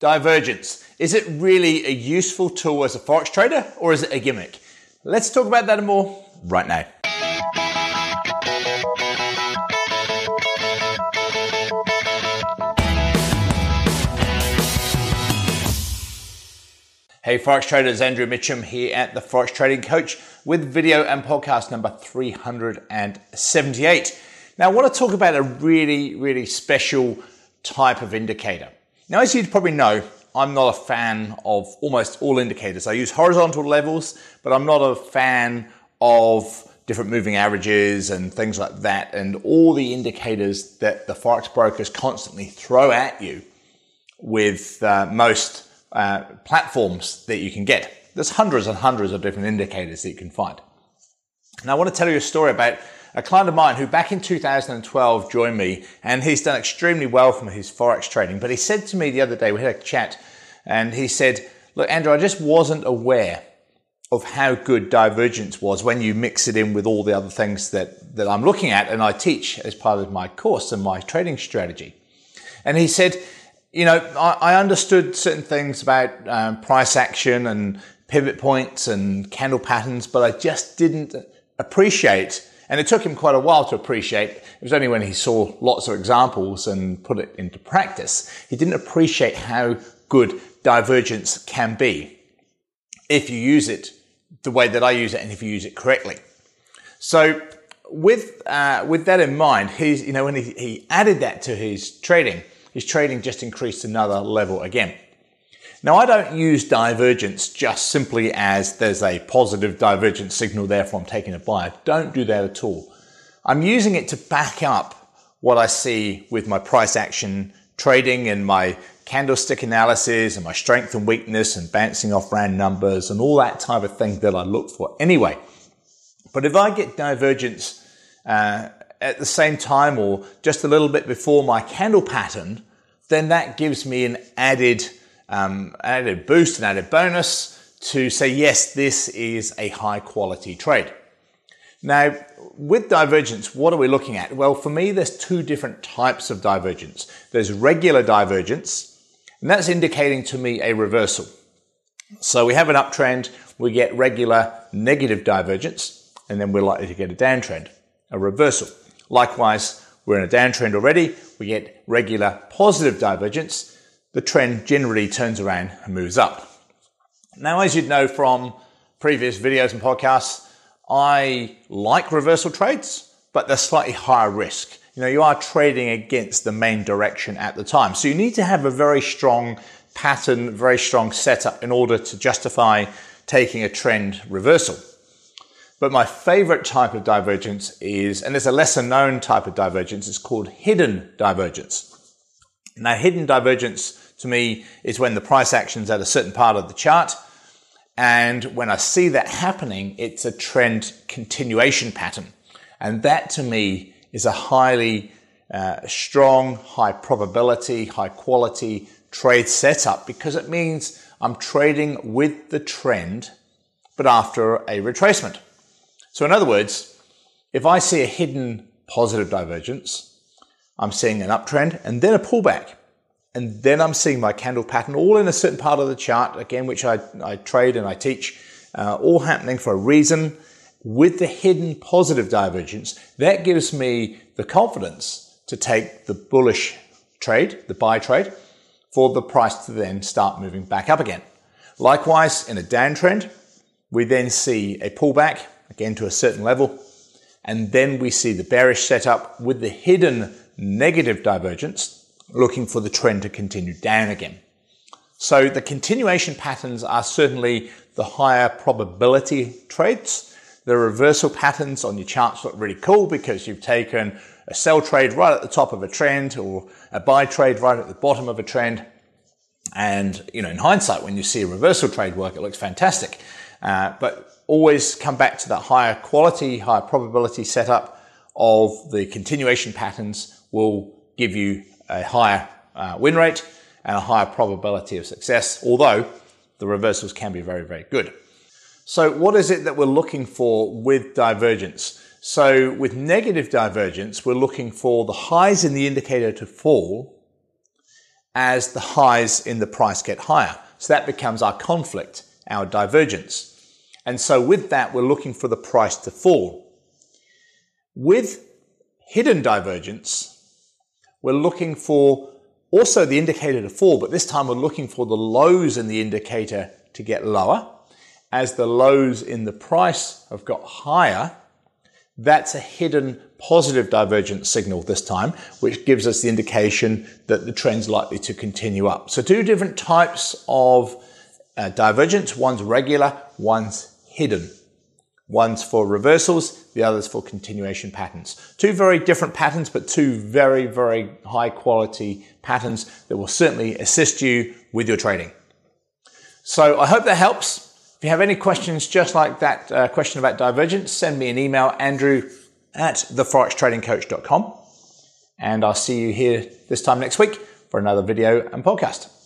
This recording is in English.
Divergence. Is it really a useful tool as a Forex trader or is it a gimmick? Let's talk about that and more right now. Hey Forex traders, Andrew Mitchem here at the Forex Trading Coach with video and podcast number 378. Now I want to talk about a really, really special type of indicator. Now, as you probably know, I'm not a fan of almost all indicators. I use horizontal levels, but I'm not a fan of different moving averages and things like that, and all the indicators that the forex brokers constantly throw at you with uh, most uh, platforms that you can get. There's hundreds and hundreds of different indicators that you can find. Now, I want to tell you a story about a client of mine who back in 2012 joined me and he's done extremely well from his forex trading. But he said to me the other day, we had a chat, and he said, Look, Andrew, I just wasn't aware of how good divergence was when you mix it in with all the other things that, that I'm looking at and I teach as part of my course and my trading strategy. And he said, you know, I, I understood certain things about um, price action and pivot points and candle patterns, but I just didn't appreciate and it took him quite a while to appreciate. It was only when he saw lots of examples and put it into practice, he didn't appreciate how good divergence can be if you use it the way that I use it and if you use it correctly. So with, uh, with that in mind, he's, you know, when he, he added that to his trading, his trading just increased another level again. Now, I don't use divergence just simply as there's a positive divergence signal, therefore I'm taking a buy. I don't do that at all. I'm using it to back up what I see with my price action trading and my candlestick analysis and my strength and weakness and bouncing off round numbers and all that type of thing that I look for anyway. But if I get divergence uh, at the same time or just a little bit before my candle pattern, then that gives me an added um, added boost, an added bonus to say, yes, this is a high quality trade. Now, with divergence, what are we looking at? Well, for me, there's two different types of divergence. There's regular divergence, and that's indicating to me a reversal. So we have an uptrend, we get regular negative divergence, and then we're likely to get a downtrend, a reversal. Likewise, we're in a downtrend already, we get regular positive divergence, the trend generally turns around and moves up. Now, as you'd know from previous videos and podcasts, I like reversal trades, but they're slightly higher risk. You know, you are trading against the main direction at the time. So you need to have a very strong pattern, very strong setup in order to justify taking a trend reversal. But my favorite type of divergence is, and there's a lesser known type of divergence, it's called hidden divergence. Now, hidden divergence to me is when the price action's at a certain part of the chart. And when I see that happening, it's a trend continuation pattern. And that to me is a highly uh, strong, high probability, high quality trade setup because it means I'm trading with the trend, but after a retracement. So in other words, if I see a hidden positive divergence, I'm seeing an uptrend and then a pullback. And then I'm seeing my candle pattern all in a certain part of the chart, again, which I, I trade and I teach, uh, all happening for a reason with the hidden positive divergence. That gives me the confidence to take the bullish trade, the buy trade, for the price to then start moving back up again. Likewise, in a downtrend, we then see a pullback again to a certain level, and then we see the bearish setup with the hidden negative divergence, looking for the trend to continue down again. So the continuation patterns are certainly the higher probability trades. The reversal patterns on your charts look really cool because you've taken a sell trade right at the top of a trend or a buy trade right at the bottom of a trend. And, you know, in hindsight, when you see a reversal trade work, it looks fantastic. Uh, but always come back to that higher quality, higher probability setup of the continuation patterns will give you a higher uh, win rate and a higher probability of success, although the reversals can be very, very good. So, what is it that we're looking for with divergence? So, with negative divergence, we're looking for the highs in the indicator to fall as the highs in the price get higher. So that becomes our conflict, our divergence. And so with that, we're looking for the price to fall. With hidden divergence, we're looking for also the indicator to fall, but this time we're looking for the lows in the indicator to get lower. As the lows in the price have got higher, that's a hidden positive divergence signal this time, which gives us the indication that the trend's likely to continue up. So two different types of uh, divergence. One's regular, one's hidden. One's for reversals, the other's for continuation patterns. Two very different patterns, but two very, very high quality patterns that will certainly assist you with your trading. So I hope that helps. If you have any questions just like that uh, question about divergence, send me an email, andrew at theforextradingcoach.com. And I'll see you here this time next week for another video and podcast.